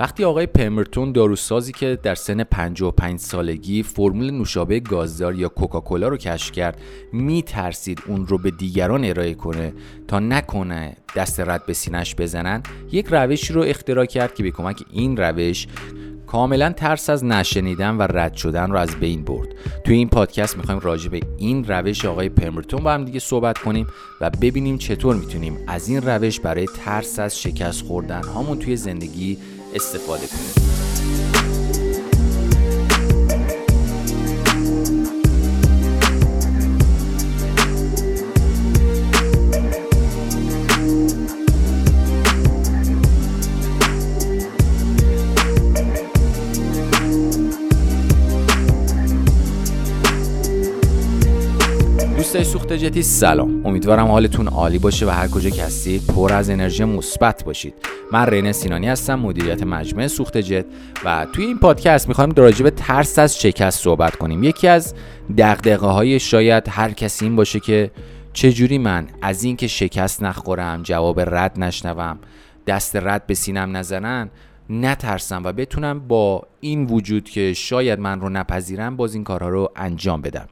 وقتی آقای پمرتون داروسازی که در سن 55 سالگی فرمول نوشابه گازدار یا کوکاکولا رو کشف کرد میترسید اون رو به دیگران ارائه کنه تا نکنه دست رد به سینش بزنن؟ یک روشی رو اختراع کرد که به کمک این روش کاملا ترس از نشنیدن و رد شدن رو از بین برد. توی این پادکست می‌خوایم راجع به این روش آقای پمرتون با هم دیگه صحبت کنیم و ببینیم چطور می‌تونیم از این روش برای ترس از شکست خوردن هامون توی زندگی استفاده کنیم دوستای سوخت جتی سلام. امیدوارم حالتون عالی باشه و هر کجا که هستید پر از انرژی مثبت باشید. من رینه سینانی هستم مدیریت مجموعه سوخت جت و توی این پادکست می‌خوایم راجع به ترس از شکست صحبت کنیم. یکی از دغدغه های شاید هر کسی این باشه که چجوری من از اینکه شکست نخورم جواب رد نشنوم دست رد به سینم نزنن نترسم و بتونم با این وجود که شاید من رو نپذیرم باز این کارها رو انجام بدم.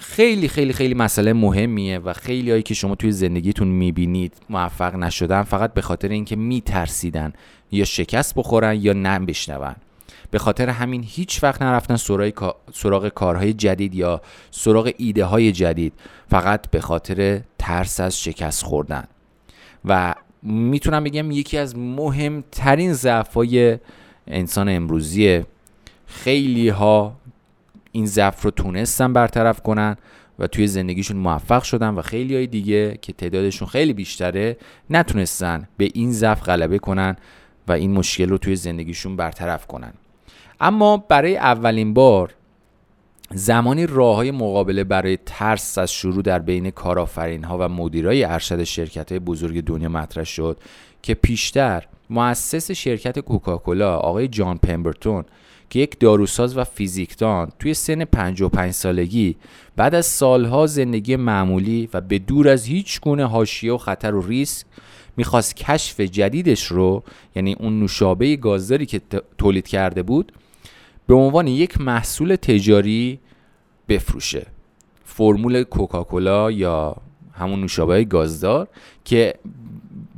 خیلی خیلی خیلی مسئله مهمیه و خیلی هایی که شما توی زندگیتون می‌بینید موفق نشدن فقط به خاطر اینکه میترسیدن یا شکست بخورن یا نم بشنون. به خاطر همین هیچ وقت نرفتن سراغ, سراغ کارهای جدید یا سراغ ایده های جدید فقط به خاطر ترس از شکست خوردن. و می‌تونم بگم یکی از مهمترین ضعفای انسان امروزیه. خیلی ها این ضعف رو تونستن برطرف کنن و توی زندگیشون موفق شدن و خیلی های دیگه که تعدادشون خیلی بیشتره نتونستن به این ضعف غلبه کنن و این مشکل رو توی زندگیشون برطرف کنن. اما برای اولین بار زمانی راه های مقابله برای ترس از شروع در بین کارآفرین ها و مدیرای ارشد شرکت های بزرگ دنیا مطرح شد که پیشتر مؤسس شرکت کوکاکولا آقای جان پمبرتون که یک داروساز و فیزیکدان توی سن 55 سالگی بعد از سالها زندگی معمولی و به دور از هیچ گونه حاشیه و خطر و ریسک می‌خواست کشف جدیدش رو یعنی اون نوشابه گازداری که تولید کرده بود به عنوان یک محصول تجاری بفروشه. فرمول کوکاکولا یا همون نوشابه گازدار که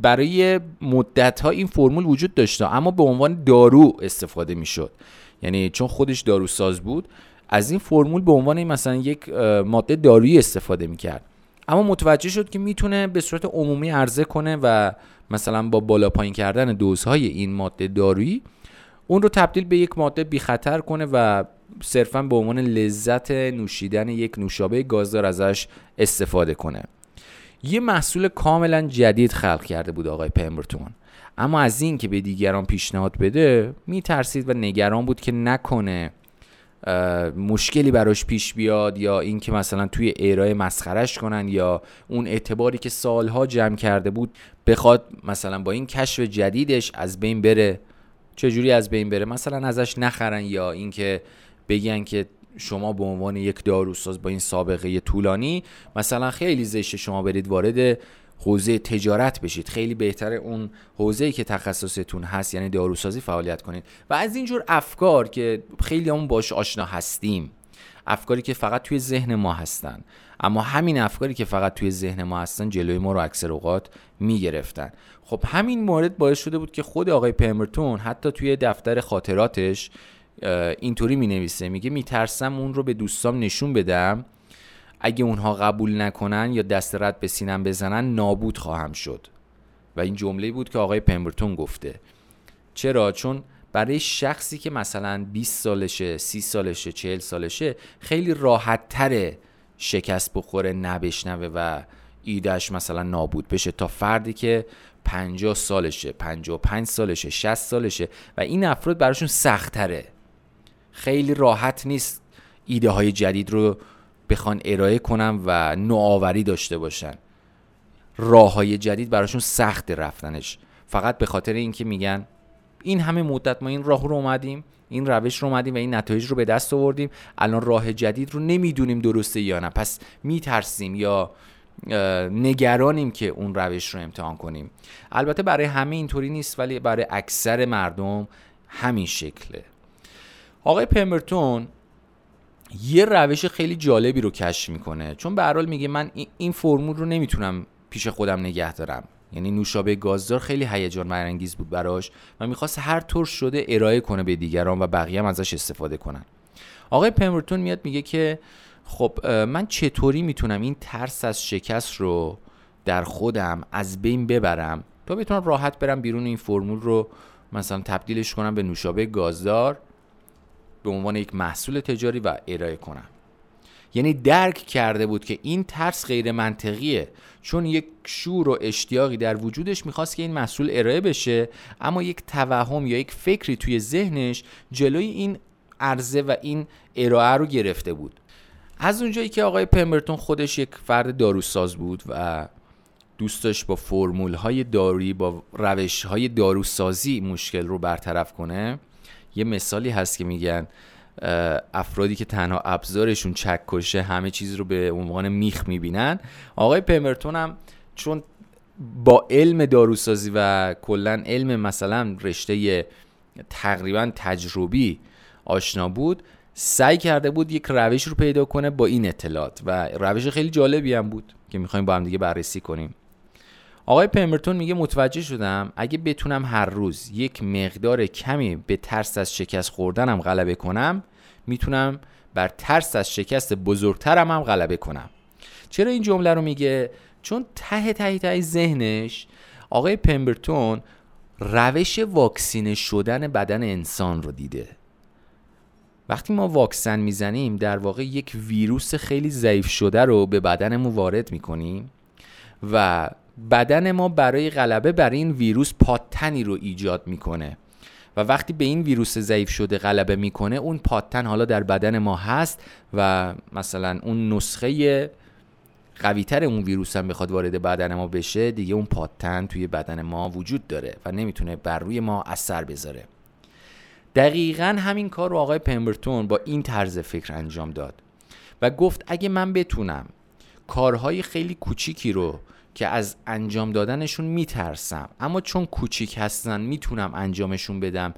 برای مدت ها این فرمول وجود داشته اما به عنوان دارو استفاده می‌شد. یعنی چون خودش داروساز بود از این فرمول به عنوان مثلا یک ماده دارویی استفاده می‌کرد. اما متوجه شد که می‌تونه به صورت عمومی عرضه کنه و مثلا با بالا پایین کردن دوزهای این ماده دارویی اون رو تبدیل به یک ماده بی خطر کنه و صرفا به عنوان لذت نوشیدن یک نوشابه گازدار ازش استفاده کنه. یه محصول کاملا جدید خلق کرده بود آقای پمبرتون اما از این که به دیگران پیشنهاد بده میترسید و نگران بود که نکنه مشکلی براش پیش بیاد یا اینکه مثلا توی ایرای مسخرش کنن یا اون اعتباری که سالها جمع کرده بود بخواد مثلا با این کشف جدیدش از بین بره. چجوری از بین بره؟ مثلا ازش نخرن یا اینکه بگن که شما به عنوان یک داروساز با این سابقه طولانی مثلا خیلی زشت شما برید وارد حوزه تجارت بشید. خیلی بهتره اون حوزه‌ای که تخصصتون هست یعنی داروسازی فعالیت کنید. و از اینجور افکار که خیلی همون باش آشنا هستیم افکاری که فقط توی ذهن ما هستن. اما همین افکاری که فقط توی ذهن ما هستن جلوی ما رو اکثر اوقات می‌گرفتن. خب همین مورد باعث شده بود که خود آقای پمرتون حتی توی دفتر خاطراتش اینطوری می نویسه میگه میترسم اون رو به دوستام نشون بدم اگه اونها قبول نکنن یا دست رد به سینم بزنن نابود خواهم شد. و این جمله بود که آقای پمبرتون گفته. چرا؟ چون برای شخصی که مثلا 20 سالشه 30 سالشه 40 سالشه خیلی راحت تره شکست بخوره نبشنوه و ایدهش مثلا نابود بشه تا فردی که 50 سالشه 55 سالشه 60 سالشه و این افراد براشون سختره خیلی راحت نیست ایده های جدید رو بخوان ارائه کنن و نوآوری داشته باشن. راه های جدید براشون سخت رفتنش. فقط به خاطر اینکه میگن این همه مدت ما این راه رو اومدیم این روش رو اومدیم و این نتایج رو به دست آوردیم. الان راه جدید رو نمی‌دونیم درسته یا نه. پس میترسیم یا نگرانیم که اون روش رو امتحان کنیم. البته برای همه اینطوری نیست ولی برای اکثر مردم همین شکله. آقای پمبرتون یه روش خیلی جالبی رو کشف می‌کنه. چون به حال میگه من این فرمول رو نمی‌تونم پیش خودم نگه دارم. یعنی نوشابه گازدار خیلی هیجان برانگیز بود براش و می‌خواست هر طور شده ارائه کنه به دیگران و بقیه هم ازش استفاده کنن. آقای پمبرتون میاد میگه که خب من چطوری می‌تونم این ترس از شکست رو در خودم از بین ببرم؟ تا بتونم راحت برم بیرون این فرمول رو مثلا تبدیلش کنم به نوشابه گازدار به عنوان یک محصول تجاری و ارائه کنم. یعنی درک کرده بود که این ترس غیر منطقیه چون یک شور و اشتیاقی در وجودش می‌خواست که این محصول ارائه بشه اما یک توهم یا یک فکری توی ذهنش جلوی این عرضه و این ارائه رو گرفته بود. از اونجایی که آقای پمبرتون خودش یک فرد داروساز بود و دوست داشت با فرمول های دارویی با روش های داروسازی مشکل رو برطرف کنه یه مثالی هست که میگن افرادی که تنها ابزارشون چکشه همه چیز رو به عنوان میخ می‌بینن. آقای پمرتون هم چون با علم داروسازی و کلا علم مثلا رشته تقریبا تجربی آشنا بود سعی کرده بود یک روش رو پیدا کنه با این اطلاعات. و روش خیلی جالبی هم بود که می‌خوایم با هم دیگه بررسی کنیم. آقای پمرتون میگه متوجه شدم. اگه بتونم هر روز یک مقدار کمی به ترس از شکست خوردنم غلبه کنم می‌تونم بر ترس از شکست بزرگترم هم غلبه کنم. چرا این جمله رو میگه؟ چون ته ته ته ذهنش آقای پمبرتون روش واکسینه شدن بدن انسان رو دیده. وقتی ما واکسن می‌زنیم در واقع یک ویروس خیلی ضعیف شده رو به بدنمون وارد می‌کنیم و بدن ما برای غلبه بر این ویروس پاتنی رو ایجاد می‌کنه. و وقتی به این ویروس ضعیف شده غلبه می‌کنه اون پاتن حالا در بدن ما هست و مثلا اون نسخه قویتر اون ویروس هم بخواد وارد بدن ما بشه دیگه اون پاتن توی بدن ما وجود داره و نمی‌تونه بر روی ما اثر بذاره. دقیقا همین کار رو آقای پمبرتون با این طرز فکر انجام داد و گفت اگه من بتونم کارهای خیلی کوچیکی رو که از انجام دادنشون میترسم. اما چون کوچیک هستن می‌تونم انجامشون بدم.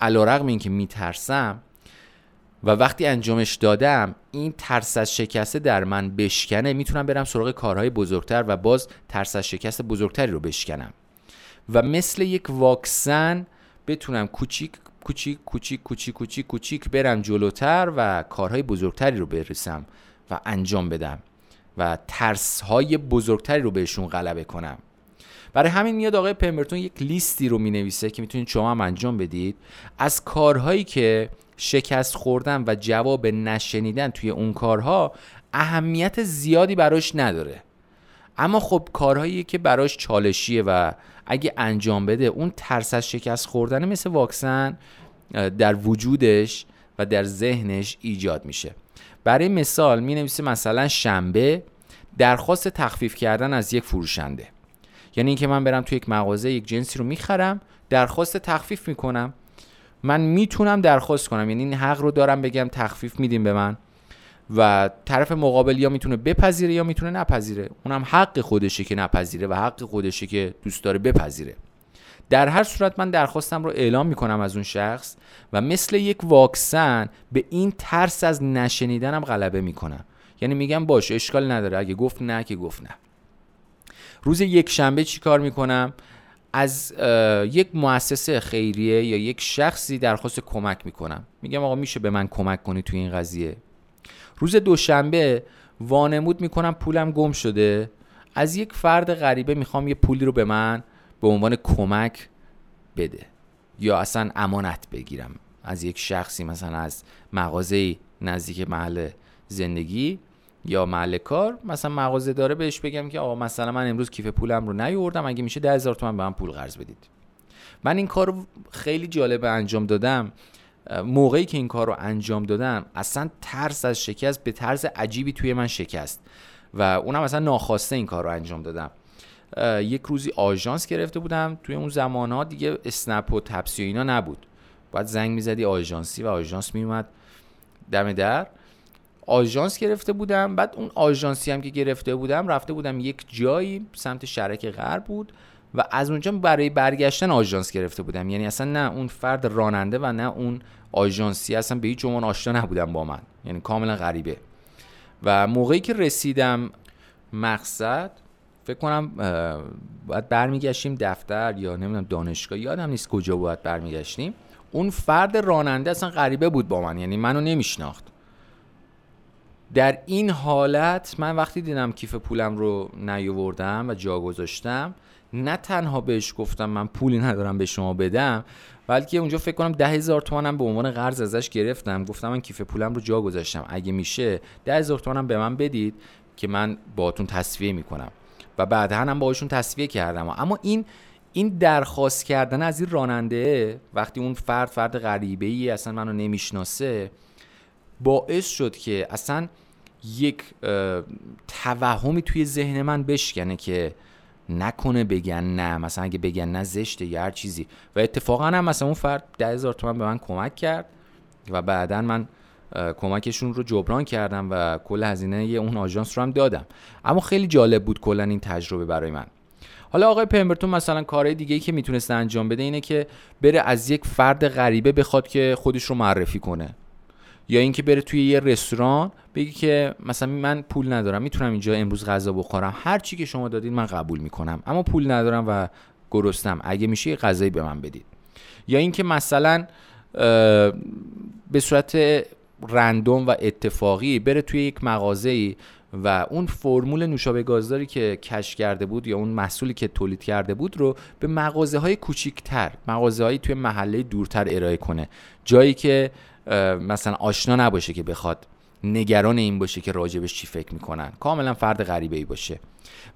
علا رقم این که میترسم و وقتی انجامش دادم این ترس از شکسته در من بشکنه می‌تونم برم سراغ کارهای بزرگتر و باز ترس از شکست بزرگتری رو بشکنم. و مثل یک واکسن بتونم کوچیک کوچیک کوچیک کوچیک کوچیک کوچیک برم جلوتر و کارهای بزرگتری رو برسم و انجام بدم. و ترس های بزرگتری رو بهشون غلبه کنم. برای همین میاد آقای پمبرتون یک لیستی رو می نویسه که می‌تونید شما هم انجام بدید. از کارهایی که شکست خوردن و جواب نشنیدن توی اون کارها اهمیت زیادی براش نداره. اما خب کارهایی که براش چالشیه و اگه انجام بده اون ترس از شکست خوردن مثل واکسن در وجودش و در ذهنش ایجاد میشه. برای مثال می نویسه مثلا شنبه درخواست تخفیف کردن از یک فروشنده. یعنی اینکه من برم توی یک مغازه یک جنسی رو می‌خرم درخواست تخفیف می‌کنم. من می‌تونم درخواست کنم یعنی این حق رو دارم بگم تخفیف میدیم به من. و طرف مقابل یا می‌تونه بپذیره یا می‌تونه نپذیره. اونم حق خودشه که نپذیره و حق خودشه که دوست داره بپذیره. در هر صورت من درخواستم رو اعلام می‌کنم از اون شخص و مثل یک واکسن به این ترس از نشنیدنم غلبه می‌کنم. یعنی میگم باشه اشکال نداره. اگه گفت نه که گفت نه. روز یک شنبه چی کار می‌کنم؟ از یک مؤسسه خیریه یا یک شخصی درخواست کمک می‌کنم. میگم آقا میشه به من کمک کنی توی این قضیه. روز دوشنبه وانمود می‌کنم پولم گم شده. از یک فرد غریبه می‌خوام یه پولی رو به من به عنوان کمک بده. یا اصلا امانت بگیرم. از یک شخصی مثلا از مغازه نزدیک محل زندگی یا محل کار مثلا مغازه داره بهش بگم که آقا مثلا من امروز کیف پولم رو نیوردم اگه میشه ده هزار تومن به من پول قرض بدید. من این کار خیلی جالب انجام دادم. موقعی که این کار رو انجام دادم اصلا ترس از شکست به طرز عجیبی توی من شکست. و اونم اصلا ناخواسته این کار رو انجام دادم. یک روزی آژانس گرفته بودم. توی اون زمان ها دیگه اسنپ و تپسی و اینا نبود. باید زنگ می‌زدی آژانسی و آژانس میومد دم در. آژانس گرفته بودم. بعد اون آژانسی هم که گرفته بودم رفته بودم یک جایی سمت شرک غرب بود و از اونجا برای برگشتن آژانس گرفته بودم. یعنی اصلا نه اون فرد راننده و نه اون آژانسی. اصلا به هیچ عنوان آشنا نبودم با من. یعنی کاملا غریبه. و موقعی که رسیدم مقصد فکر کنم باید برمیگشتیم دفتر یا نمی‌دونم دانشگاه یادم نیست کجا باید برمیگشتیم. اون فرد راننده اصلا غریبه بود با من یعنی منو نمیشناخت. در این حالت من وقتی دیدم کیف پولم رو نیاوردم و جا گذاشتم نه تنها بهش گفتم من پولی ندارم به شما بدم بلکه اونجا فکر کنم ده هزار تومنم به عنوان قرض ازش گرفتم. گفتم من کیف پولم رو جا گذاشتم. اگه میشه ده هزار تومنم به من بدید که من باهاتون تصویه می‌کنم. و بعدا هم باهاشون تصویه کردم. اما این این درخواست کردن از این راننده وقتی اون فرد فرد غریبه ای اصلا منو نمی‌شناسه باعث شد که اصلا یک توهمی توی ذهن من بشکنه که نکنه بگن نه مثلا اگه بگن نه زشته یا هر چیزی. و اتفاقا هم مثلا اون فرد ده هزار تومن به من کمک کرد و بعدا من کمکشون رو جبران کردم و کل هزینه اون آژانس رو هم دادم. اما خیلی جالب بود کلا این تجربه برای من. حالا آقای پمبرتون مثلا کارهای دیگه ای که می‌تونسته انجام بده اینه که بره از یک فرد غریبه بخواد که خودش رو معرفی کنه. یا اینکه بره توی یه رستوران بگی که مثلا من پول ندارم می‌تونم اینجا امروز غذا بخورم. هر چی که شما دادید من قبول می‌کنم. اما پول ندارم و گرستم اگه میشه یه غذایی به من بدید. یا اینکه مثلا به صورت رندوم و اتفاقی بره توی یک مغازه و اون فرمول نوشابه گازداری که کش کرده بود یا اون محصولی که تولید کرده بود رو به مغازه های کوچیکتر مغازه توی محله دورتر ارائه کنه. جایی که مثلا آشنا نباشه که بخواد. نگران این باشه که راجبش چی فکر می‌کنن. کاملا فرد غریبه ای باشه.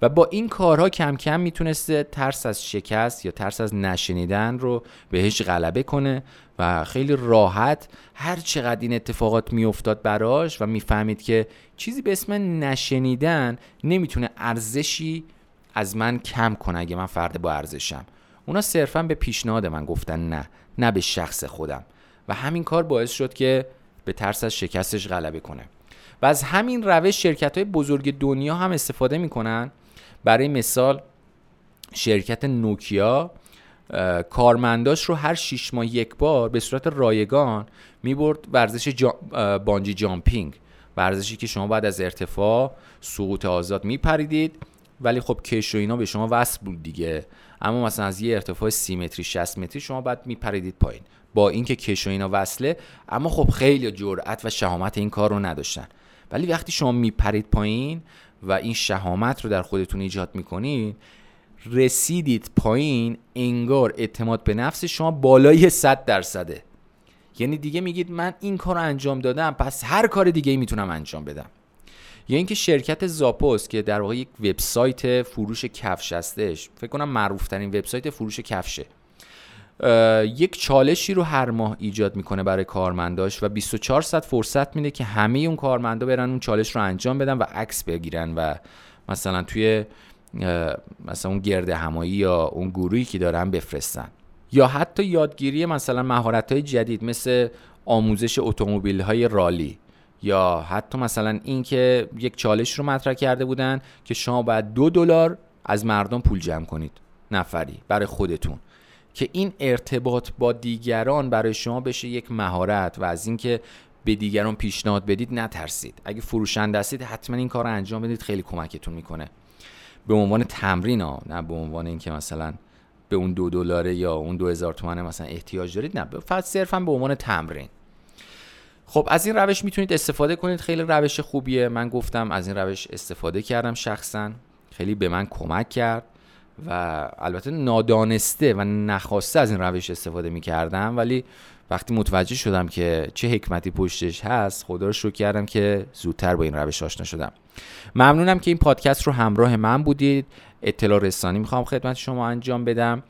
و با این کارها کم کم می‌تونسته ترس از شکست یا ترس از نشنیدن رو بهش غلبه کنه و خیلی راحت هر چقدر این اتفاقات میافتاد براش و می‌فهمید که چیزی به اسم نشنیدن نمی‌تونه ارزشی از من کم کنه اگه من فرد با ارزشم. اونا صرفا به پیشنهاد من گفتن نه نه به شخص خودم. و همین کار باعث شد که به ترس از شکستش غلبه کنه. و از همین روش شرکت های بزرگ دنیا هم استفاده می‌کنن. برای مثال شرکت نوکیا کارمنداش رو هر شیش ماه یک بار به صورت رایگان می‌برد ورزش بانجی جامپینگ. ورزشی که شما بعد از ارتفاع سقوط آزاد میپریدید. ولی خب کش و اینا به شما وصل بود دیگه. اما مثلا از یه ارتفاع 30 متری 60 متری شما بعد میپریدید پایین. با اینکه کش و اینا وصله اما خب خیلی جرأت و شهامت این کار رو نداشتن. ولی وقتی شما میپرید پایین و این شهامت رو در خودتون ایجاد می‌کنید رسیدید پایین انگار اعتماد به نفس شما بالای 100 درصده. یعنی دیگه میگید من این کار رو انجام دادم پس هر کار دیگه می‌تونم انجام بدم. یا اینکه شرکت زاپوس که در واقع یک وبسایت فروش کفش هستش فکر کنم معروف ترین وبسایت فروش کفشه. یک چالشی رو هر ماه ایجاد می‌کنه برای کارمنداش و 24 ساعت فرصت میده که همه اون کارمندا برن اون چالش رو انجام بدن و عکس بگیرن و مثلا توی مثلا اون گرد همایی یا اون گروهی که دارن بفرستن. یا حتی یادگیری مثلا مهارت های جدید مثل آموزش اتومبیل های رالی یا حتی مثلا اینکه یک چالش رو مطرح کرده بودن که شما باید دو دلار از مردم پول جمع کنید نفری برای خودتون. که این ارتباط با دیگران برای شما بشه یک مهارت و از اینکه به دیگران پیشنهاد بدید نترسید. اگه فروشنده هستید حتما این کار رو انجام بدید. خیلی کمکتون می‌کنه. به عنوان تمرین ها نه به عنوان اینکه مثلا به اون دو دلاره یا اون دو هزار تومن مثلا احتیاج دارید نه. فقط صرفا به عنوان تمرین. خب از این روش می‌تونید استفاده کنید. خیلی روش خوبیه. من گفتم از این روش استفاده کردم شخصا. خیلی به من کمک کرد. و البته نادانسته و نخواسته از این روش استفاده می‌کردم ولی وقتی متوجه شدم که چه حکمتی پشتش هست خدا رو شکر کردم که زودتر با این روش آشنا شدم. ممنونم که این پادکست رو همراه من بودید. اطلاع رسانی می‌خوام خدمت شما انجام بدم.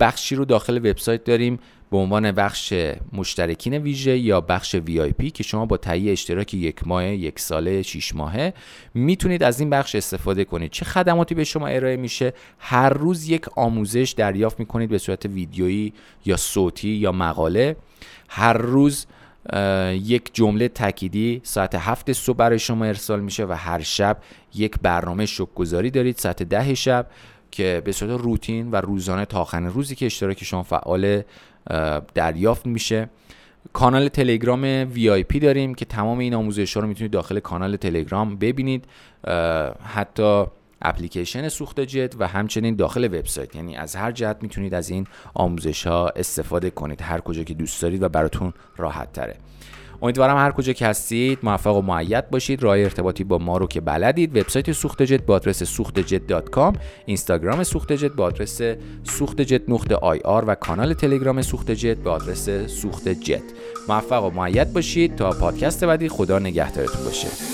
بخشی رو داخل وبسایت داریم. به عنوان بخش مشترکین ویژه یا بخش VIP که شما با تهیه اشتراک یک ماه یک ساله شیش ماهه می‌تونید از این بخش استفاده کنید. چه خدماتی به شما ارائه میشه؟ هر روز یک آموزش دریافت می‌کنید به صورت ویدیویی یا صوتی یا مقاله. هر روز یک جمله تکیدی ساعت هفت صبح برای شما ارسال میشه و هر شب یک برنامه گذاری دارید ساعت ده شب که به صورت روتین و روزانه تا آخر روزی که اشتراک شما فعال دریافت میشه. کانال تلگرام پی داریم که تمام این آموزش ها رو می‌تونید داخل کانال تلگرام ببینید. حتی اپلیکیشن سوخت جت و همچنین داخل وبسایت. یعنی از هر جهت می‌تونید از این آموزش ها استفاده کنید. هر کجا که دوست دارید و براتون راحت تره. امیدوارم هر کجا که هستید موفق و معید باشید. راه ارتباطی با ما رو که بلدید. وبسایت سوخت جت با آدرس سوخت جت اینستاگرام سوخت جت با آدرس سوخت جت نقطه آی آر و کانال تلگرام سوخت جت با آدرس سوخت جت موفق و معید باشید. تا پادکست بعدی خدا نگهدارتون باشه.